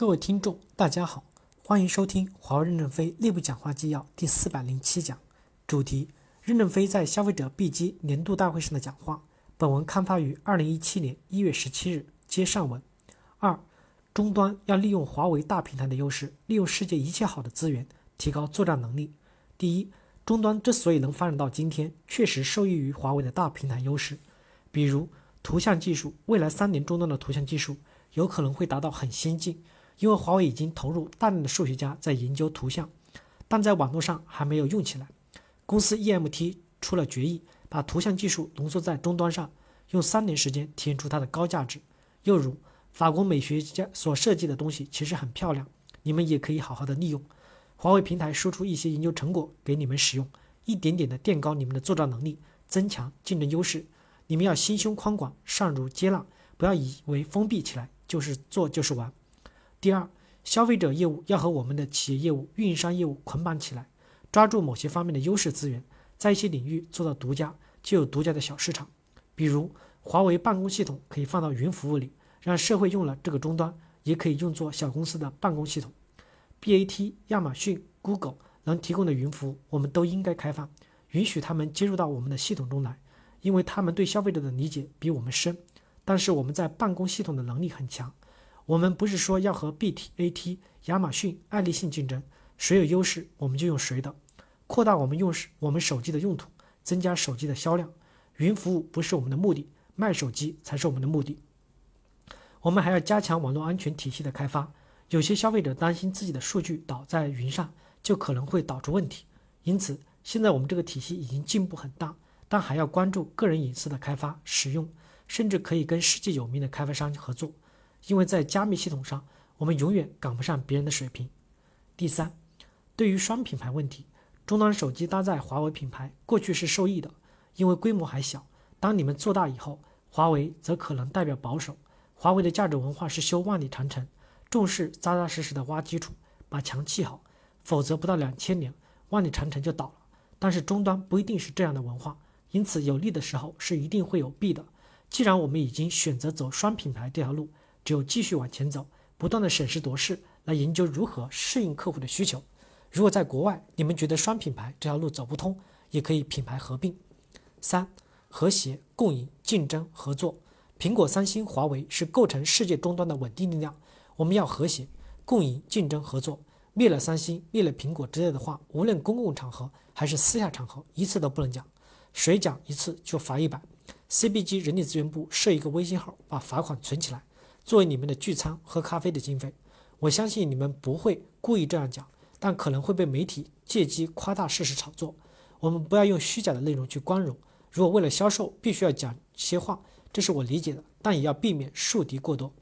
各位听众，大家好，欢迎收听华为任正非内部讲话纪要第四百零七讲，主题：任正非在消费者 B 机年度大会上的讲话。本文刊发于二零一七年一月十七日，接上文。二，终端要利用华为大平台的优势，利用世界一切好的资源，提高作战能力。第一，终端之所以能发展到今天，确实受益于华为的大平台优势，比如图像技术，未来三年终端的图像技术有可能会达到很先进。因为华为已经投入大量的数学家在研究图像，但在网络上还没有用起来。公司 EMT 出了决议，把图像技术浓缩在终端上，用三年时间体现出它的高价值。又如法国美学家所设计的东西其实很漂亮，你们也可以好好的利用。华为平台输出一些研究成果给你们使用，一点点的垫高你们的作战能力，增强竞争优势。你们要心胸宽广，善如接纳，不要以为封闭起来就是做就是玩。第二，消费者业务要和我们的企业业务、运营商业务捆绑起来，抓住某些方面的优势资源，在一些领域做到独家，就有独家的小市场。比如，华为办公系统可以放到云服务里，让社会用了这个终端，也可以用作小公司的办公系统。BAT、亚马逊、Google 能提供的云服务，我们都应该开放，允许他们接入到我们的系统中来，因为他们对消费者的理解比我们深，但是我们在办公系统的能力很强。我们不是说要和 B T A T、亚马逊、爱立信竞争，谁有优势我们就用谁的，扩大我们用我们手机的用途，增加手机的销量。云服务不是我们的目的，卖手机才是我们的目的。我们还要加强网络安全体系的开发。有些消费者担心自己的数据导在云上，就可能会导出问题。因此，现在我们这个体系已经进步很大，但还要关注个人隐私的开发、使用，甚至可以跟世界有名的开发商合作。因为在加密系统上，我们永远赶不上别人的水平。第三，对于双品牌问题，终端手机搭载华为品牌，过去是受益的，因为规模还小。当你们做大以后，华为则可能代表保守。华为的价值文化是修万里长城，重视扎扎实实的挖基础，把墙砌好，否则不到两千年，万里长城就倒了。但是终端不一定是这样的文化，因此有利的时候是一定会有弊的。既然我们已经选择走双品牌这条路，只有继续往前走，不断的审时度势，来研究如何适应客户的需求。如果在国外，你们觉得双品牌这条路走不通，也可以品牌合并。三、和谐共赢、竞争合作。苹果、三星、华为是构成世界终端的稳定力量。我们要和谐共赢、竞争合作。灭了三星、灭了苹果之类的话，无论公共场合还是私下场合，一次都不能讲。谁讲一次就罚一百。CBG 人力资源部设一个微信号，把罚款存起来。作为你们的聚餐喝咖啡的经费，我相信你们不会故意这样讲，但可能会被媒体借机夸大事实炒作。我们不要用虚假的内容去光荣。如果为了销售必须要讲些话，这是我理解的，但也要避免树敌过多。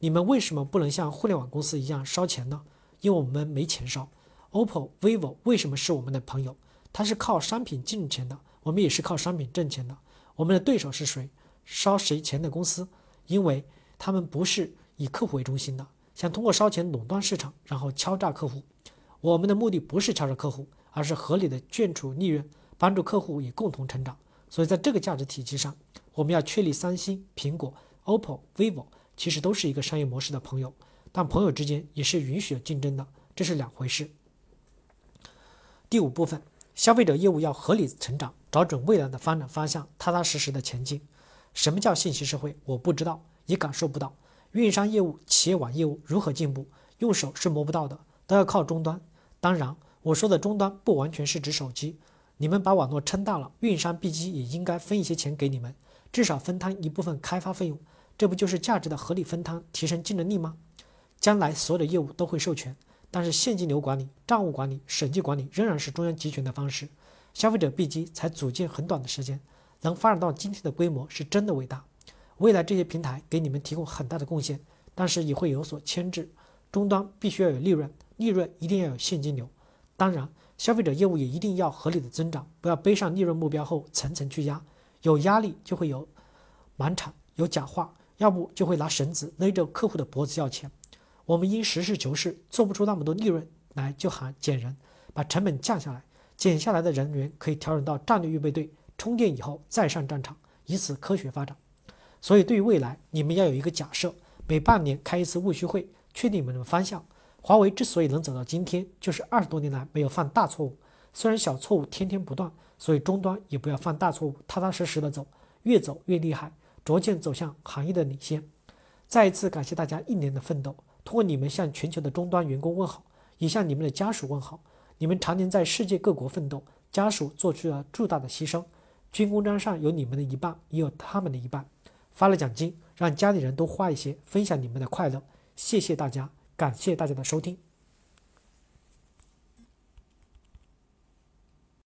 你们为什么不能像互联网公司一样烧钱呢？因为我们没钱烧。OPPO、vivo 为什么是我们的朋友？他是靠商品挣钱的，我们也是靠商品挣钱的。我们的对手是谁？烧谁钱的公司？因为。他们不是以客户为中心的，想通过烧钱垄断市场，然后敲诈客户。我们的目的不是敲诈客户，而是合理的眷属利润，帮助客户也共同成长。所以在这个价值体系上，我们要确立三星、苹果、OPPO、vivo 其实都是一个商业模式的朋友，但朋友之间也是允许有竞争的，这是两回事。第五部分，消费者业务要合理成长，找准未来的发展方向，踏踏实实的前进。什么叫信息社会？我不知道。也感受不到运营商业务、企业网业务如何进步，用手是摸不到的，都要靠终端。当然，我说的终端不完全是指手机。你们把网络撑大了，运营商 B 机也应该分一些钱给你们，至少分摊一部分开发费用。这不就是价值的合理分摊，提升竞争力吗？将来所有的业务都会授权，但是现金流管理、账务管理、审计管理仍然是中央集权的方式。消费者 B 机才组建很短的时间，能发展到今天的规模，是真的伟大。未来这些平台给你们提供很大的贡献，但是也会有所牵制。终端必须要有利润，利润一定要有现金流。当然，消费者业务也一定要合理的增长，不要背上利润目标后层层去压。有压力就会有满产，有假话，要不就会拿绳子勒着客户的脖子要钱。我们应实事求是，做不出那么多利润来就喊减人，把成本降下来，减下来的人员可以调整到战略预备队，充电以后再上战场，以此科学发展。所以，对于未来，你们要有一个假设：每半年开一次务虚会，确定你们的方向。华为之所以能走到今天，就是二十多年来没有犯大错误。虽然小错误天天不断，所以终端也不要犯大错误，踏踏实实的走，越走越厉害，逐渐走向行业的领先。再一次感谢大家一年的奋斗，通过你们向全球的终端员工问好，也向你们的家属问好。你们常年在世界各国奋斗，家属做出了巨大的牺牲，军功章上有你们的一半，也有他们的一半。发了奖金，让家里人都花一些，分享你们的快乐。谢谢大家，感谢大家的收听。